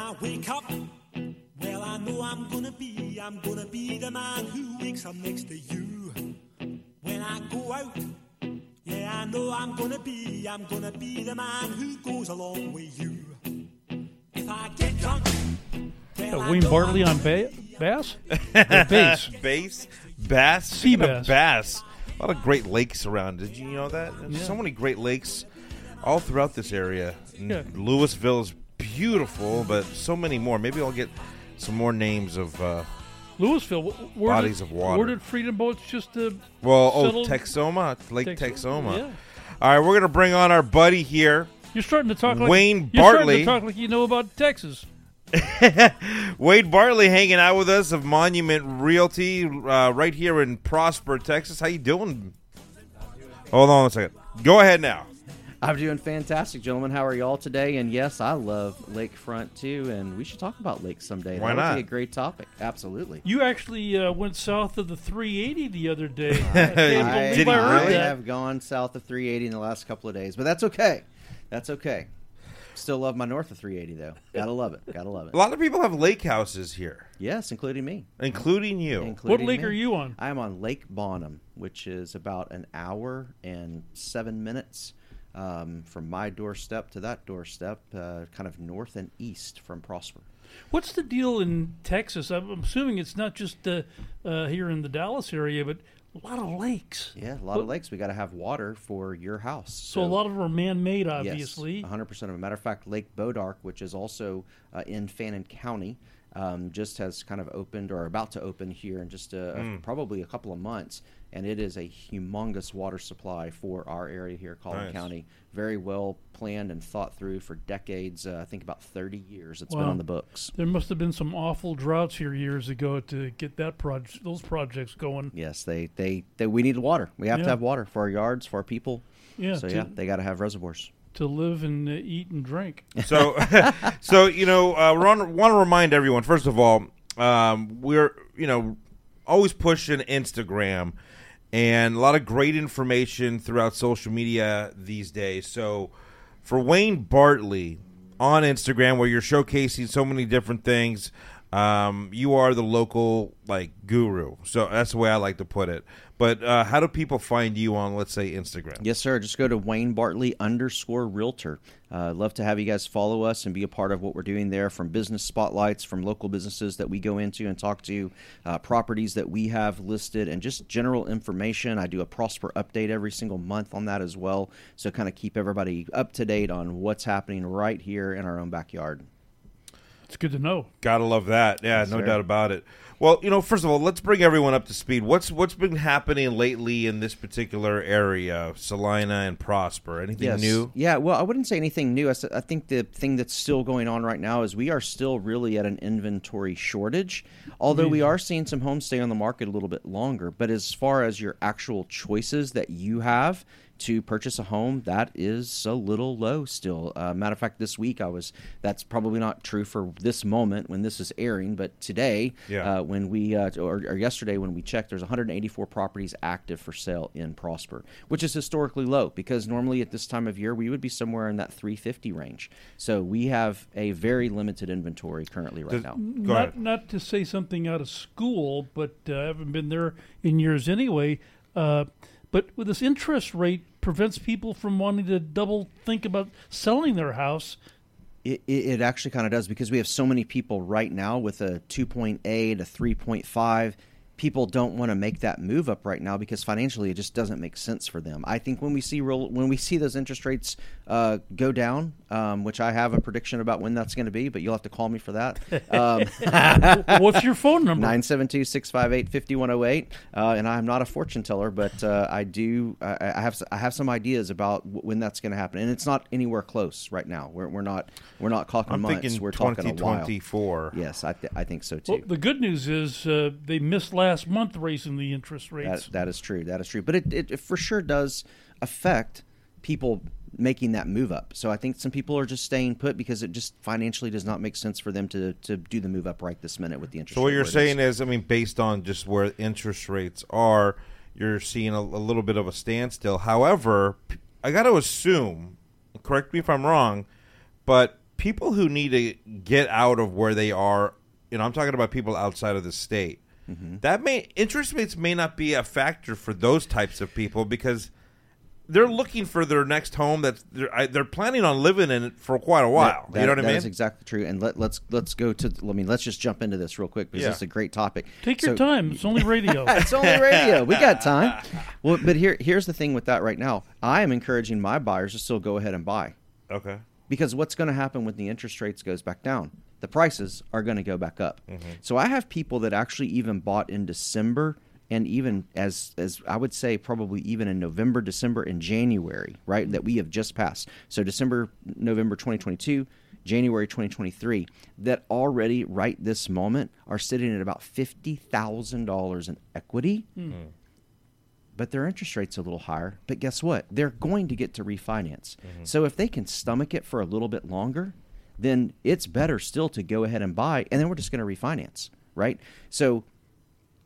I wake up, well, I know I'm gonna be, I'm gonna be the man who wakes up next to you. When I go out, yeah, I know I'm gonna be, I'm gonna be the man who goes along with you. If I get drunk, well, Wayne Bartley I'm on ba- bass? Bass? bass, bass, Sea bass. bass. A lot of great lakes around. Did you know that? There's Yeah. so many great lakes all throughout this area. Yeah. Lewisville is beautiful, but so many more. Maybe I'll get some more names of. Uh, Lewisville. Where Bodies did, of water. Where did Freedom Boats just uh, well, oh, Texoma, Lake Tex- Texoma. Yeah. All right, we're gonna bring on our buddy here, You're starting to talk like Wayne You're starting Bartley. to talk like you know about Texas. Wayne Bartley, hanging out with us of Monument Realty, uh, right here in Prosper, Texas. How you doing? Hold on a second. Go ahead now. I'm doing fantastic, gentlemen. How are y'all today? And yes, I love lakefront too, and we should talk about lakes someday. Why that would not? be a great topic. Absolutely. You actually uh, went south of the 380 the other day. I can't I, Did I really? That. have gone south of 380 in the last couple of days, but that's okay. That's okay. Still love my north of 380 though. Gotta love it. Gotta love it. A lot of people have lake houses here, Yes, including me. including you. What lake me. are you on? I am on Lake Bonham, which is about an hour and seven minutes um, from my doorstep to that doorstep, uh, kind of north and east from Prosper. What's the deal in Texas? I'm assuming it's not just uh, uh, here in the Dallas area, but a lot of lakes. Yeah, a lot of lakes. We got to have water for your house. So, a lot of them are man-made, obviously. Yes, 100% of them. Matter of fact, Lake Bois d'Arc, which is also uh, in Fannin County, um, just has kind of opened or about to open here in just uh Hmm. probably a couple of months. And it is a humongous water supply for our area here, Collin Nice. County. Very well planned and thought through for decades. Uh, I think about 30 years it's been on the books. There must have been some awful droughts here years ago to get that project, those projects going. Yes, they, they, they we need water. We have Yeah. to have water for our yards, for our people. Yeah, so to, yeah, they got to have reservoirs. To live and uh, eat and drink. So, so you know, uh, want to remind everyone. First of all, um, we're you know always pushing Instagram and a lot of great information throughout social media these days. So, for Wayne Bartley on Instagram, where you're showcasing so many different things, um, you are the local like guru. So that's the way I like to put it. But uh, how do people find you on, let's say, Instagram? Yes, sir. Just go to Wayne Bartley underscore realtor. Uh, love to have you guys follow us and be a part of what we're doing there from business spotlights, from local businesses that we go into and talk to, uh, properties that we have listed, and just general information. I do a Prosper update every single month on that as well. So, kind of keep everybody up to date on what's happening right here in our own backyard. It's good to know. Gotta love that. Yeah, no sir. doubt about it. Well, you know, first of all, let's bring everyone up to speed. What's what's been happening lately in this particular area, Celina and Prosper? Anything Yes. new? Yeah, well, I wouldn't say anything new. I think the thing that's still going on right now is we are still really at an inventory shortage. Although we mm. are seeing some homes stay on the market a little bit longer, but as far as your actual choices that you have to purchase a home, that is a little low still. Uh, matter of fact, this week I was. That's probably not true for this moment when this is airing, but today, Yeah. uh, when we uh, or, or yesterday when we checked, there's 184 properties active for sale in Prosper, which is historically low because normally at this time of year we would be somewhere in that 350 range. So we have a very limited inventory currently right Does- now. Go not, ahead. not to say something out of school, but uh, I haven't been there in years anyway. Uh, but with this interest rate prevents people from wanting to double think about selling their house. It, it, actually kind of does because we have so many people right now with a 2.8, a 3.5. People don't want to make that move up right now because financially it just doesn't make sense for them. I think when we see real, when we see those interest rates uh, go down, um, which I have a prediction about when that's going to be, but you'll have to call me for that. Um, What's your phone number? 972-658-5108 uh, and i'm not a fortune teller but uh, i do I, I have i have some ideas about w- when that's going to happen and it's not anywhere close right now we're, we're not we're not talking I'm months we're talking a while 2024. yes i, th- I think so too Well, the good news is uh, they missed last month raising the interest rates. that, that is true that is true but it, it, it for sure does affect people making that move up so i think some people are just staying put because it just financially does not make sense for them to, to do the move up right this minute with the interest rates. So what you're where it is. saying is, I mean, based on just where interest rates are, you're seeing a, a little bit of a standstill. However, I got to assume, correct me if I'm wrong, but people who need to get out of where they are, you know, I'm talking about people outside of the state. Mm-hmm. That may interest rates may not be a factor for those types of people because they're looking for their next home. that they're, they're planning on living in it for quite a while. That- you know what I mean? That's exactly true. And let, let's let's go to. I mean, let's just jump into this real quick because Yeah. it's a great topic. Take your time. It's only radio. it's only radio. We got time. Well, but here here's the thing with that right now. I am encouraging my buyers to still go ahead and buy okay. because what's going to happen when the interest rates goes back down? The prices are going to go back up. Mm-hmm. So I have people that actually even bought in December and even as as I would say probably even in November, December and January, right? That we have just passed. So December, November 2022, January 2023 that already right this moment are sitting at about $50,000 in equity mm-hmm. but their interest rate's a little higher. But guess what? They're going to get to refinance. Mm-hmm. So if they can stomach it for a little bit longer, then it's better still to go ahead and buy, and then we're just going to refinance, right? So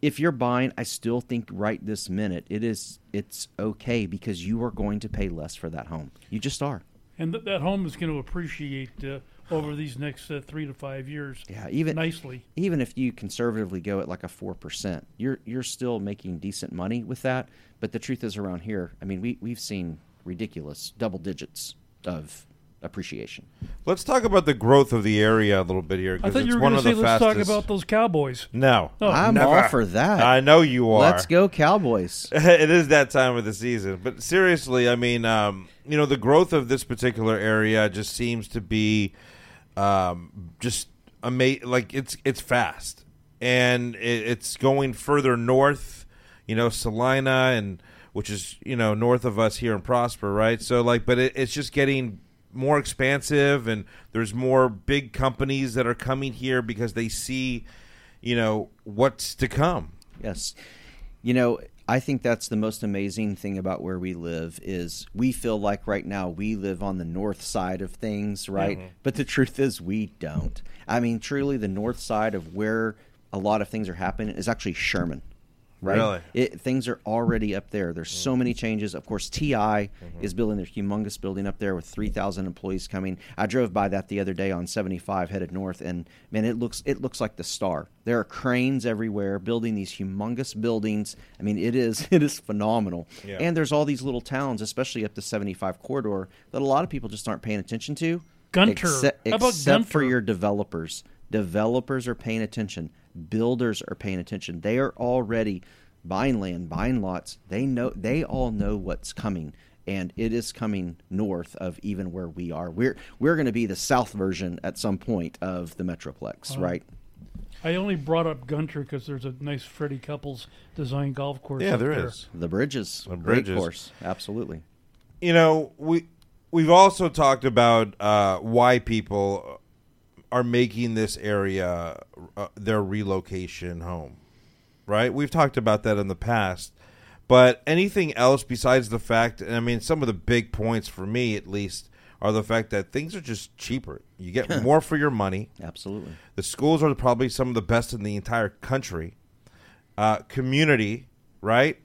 if you're buying, I still think right this minute it is it's okay because you are going to pay less for that home. You just are. and th- that home is going to appreciate uh, over these next uh, three to five years. Yeah, even nicely. even if you conservatively go at like a four percent, you're you're still making decent money with that. But the truth is, around here, I mean, we we've seen ridiculous double digits of appreciation. Let's talk about the growth of the area a little bit here. I 'cause thought it's you were one going to of say the let's talk about those Cowboys. No, Oh, I'm never. all for that. I know you are. Let's go Cowboys. it is that time of the season. But seriously, I mean, um, you know, the growth of this particular area just seems to be um, just amazing. Like it's it's fast, and it, it's going further north. You know, Celina and which is you know north of us here in Prosper, right? So like, but it, it's just getting more expansive, and there's more big companies that are coming here because they see, you know, what's to come. Yes. You know, I think that's the most amazing thing about where we live is we feel like right now we live on the north side of things, right? Mm-hmm. But the truth is we don't. I mean, truly the north side of where a lot of things are happening is actually Sherman. Right? Really? It, things are already up there. There's so mm-hmm. many changes. Of course, TI mm-hmm. is building their humongous building up there with 3,000 employees coming. I drove by that the other day on 75 headed north, and man, it looks it looks like the star. There are cranes everywhere building these humongous buildings. I mean, it is it is phenomenal. Yeah. And there's all these little towns, especially up the 75 corridor, that a lot of people just aren't paying attention to. Gunter. Except, How about except for your developers. Developers are paying attention. Builders are paying attention. They are already buying land, buying lots. They know they all know what's coming. And it is coming north of even where we are. We're we're going to be the south version at some point of the Metroplex, right? I only brought up Gunter because there's a nice Freddie Couples design golf course. Yeah, there there is. The bridges, The great course, absolutely. you know we we've also talked about uh, why people are making this area uh, their relocation home right we've talked about that in the past but anything else besides the fact and i mean some of the big points for me at least are the fact that things are just cheaper you get more for your money Absolutely. the schools are probably some of the best in the entire country. Uh, community, right?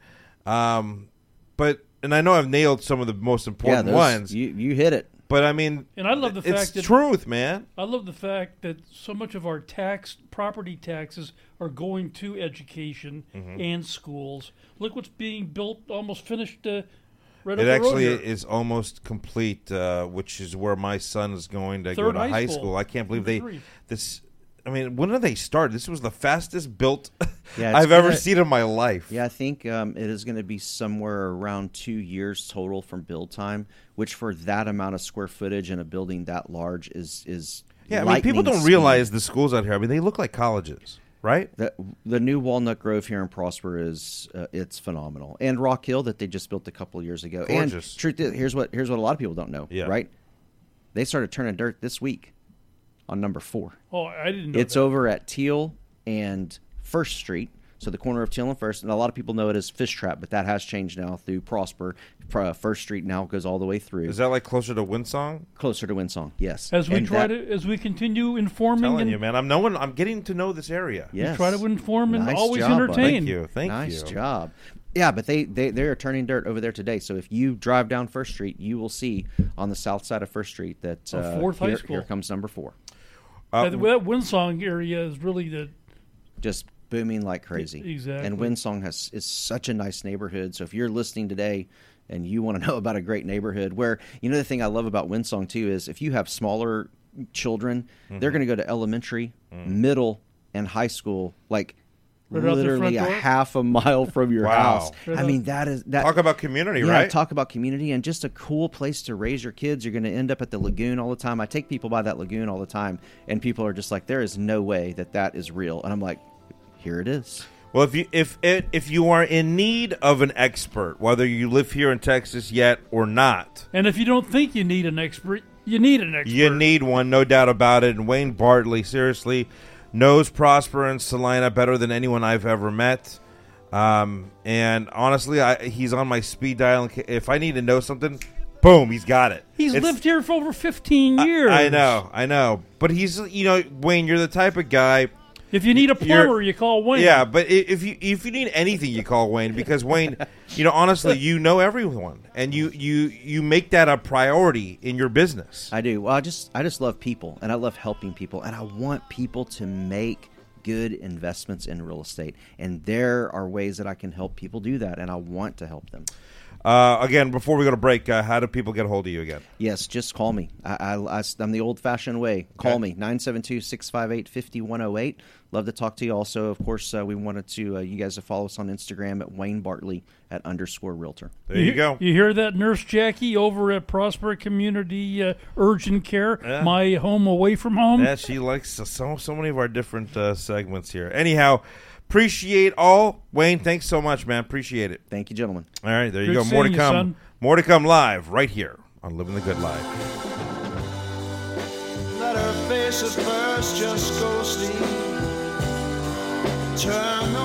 Um, but and I know I've nailed some of the most Yeah, important those, ones. you you hit it. But I mean, And I love the fact that- truth, man. I love the fact that so much of our tax property taxes are going to education Mm-hmm. and schools. Look what's being built, almost finished. Uh, right It actually is almost complete, uh, which is where my son is going to go to high high school. school. I can't believe they this. I mean, when did they start? This was the fastest built Yeah, I've ever gonna- seen in my life. Yeah, I think um, it is going to be somewhere around two years total from build time, which for that amount of square footage in a building that large is is Yeah, I mean, people don't speed. realize the schools out here. I mean, they look like colleges, right? that the new Walnut Grove here in Prosper is uh, it's phenomenal, and Rock Hill that they just built a couple years ago. Gorgeous. And truth here's what here's what a lot of people don't know. Yeah. right? They started turning dirt this week on number four. oh, I didn't know It's that. over at Teel and First Street. So the corner of Teel and First, and a lot of people know it as Fish Trap, but that has changed now through Prosper. First Street now goes all the way through, Is that like closer to Windsong? closer to Windsong. Yes, As we And try that- to, as we continue informing telling and you, man. I'm knowing. I'm getting to know this area. yes. try to inform and Nice always job, bud. entertain. Thank you. Thank nice you. job. Yeah, but they, they they are turning dirt over there today. So if you drive down First Street, you will see on the south side of First Street that uh, Fourth High here, School. here comes number four, Uh, that Windsong area is really the just booming like crazy. Exactly. And Windsong has is such a nice neighborhood. So if you're listening today and you want to know about a great neighborhood, where you know the thing I love about Windsong too is if you have smaller children, Mm-hmm. they're going to go to elementary, middle, and high school like. Right literally a half a mile from your Wow. house. Right I out- mean, that is that. Talk about community, yeah, right? talk about community and just a cool place to raise your kids. You're going to end up at the lagoon all the time. I take people by that lagoon all the time, and people are just like, "There is no way that that is real," and I'm like, "Here it is." Well, if you if it, if you are in need of an expert, whether you live here in Texas yet or not, and if you don't think you need an expert, you need an expert. you need one, no doubt about it. And Wayne Bartley seriously knows Prosper and Celina better than anyone I've ever met. Um, and honestly, I, he's on my speed dial. If I need to know something, boom, he's got it. He's It's- lived here for over 15 years. I know, I know. But he's, you know, Wayne, you're the type of guy. If you need a You're- plumber, you call Wayne. Yeah, but if you if you need anything, you call Wayne because Wayne, you know, honestly, you know everyone, and you you you make that a priority in your business. I do. Well, I just I just love people, and I love helping people, and I want people to make good investments in real estate. And there are ways that I can help people do that, and I want to help them. Uh, again, before we go to break, uh, how do people get a hold of you again? Yes, just call me. I, I, am the old fashioned way. Call Okay. me, 972 658 5108. Love to talk to you. Also, of course, uh, we wanted to, uh, you guys to follow us on Instagram at Wayne Bartley at underscore realtor. There you he- go. You hear that, Nurse Jackie, over at Prosper Community uh, Urgent Care, Yeah. my home away from home. Yeah, she likes so so many of our different uh, segments here. Anyhow, appreciate all Wayne. Thanks so much, man. Appreciate it. Thank you, gentlemen. All right, there you Good go. More to seeing you, come. son. More to come live right here on Living the Good Life. Let her face at first just ghostly. Turn the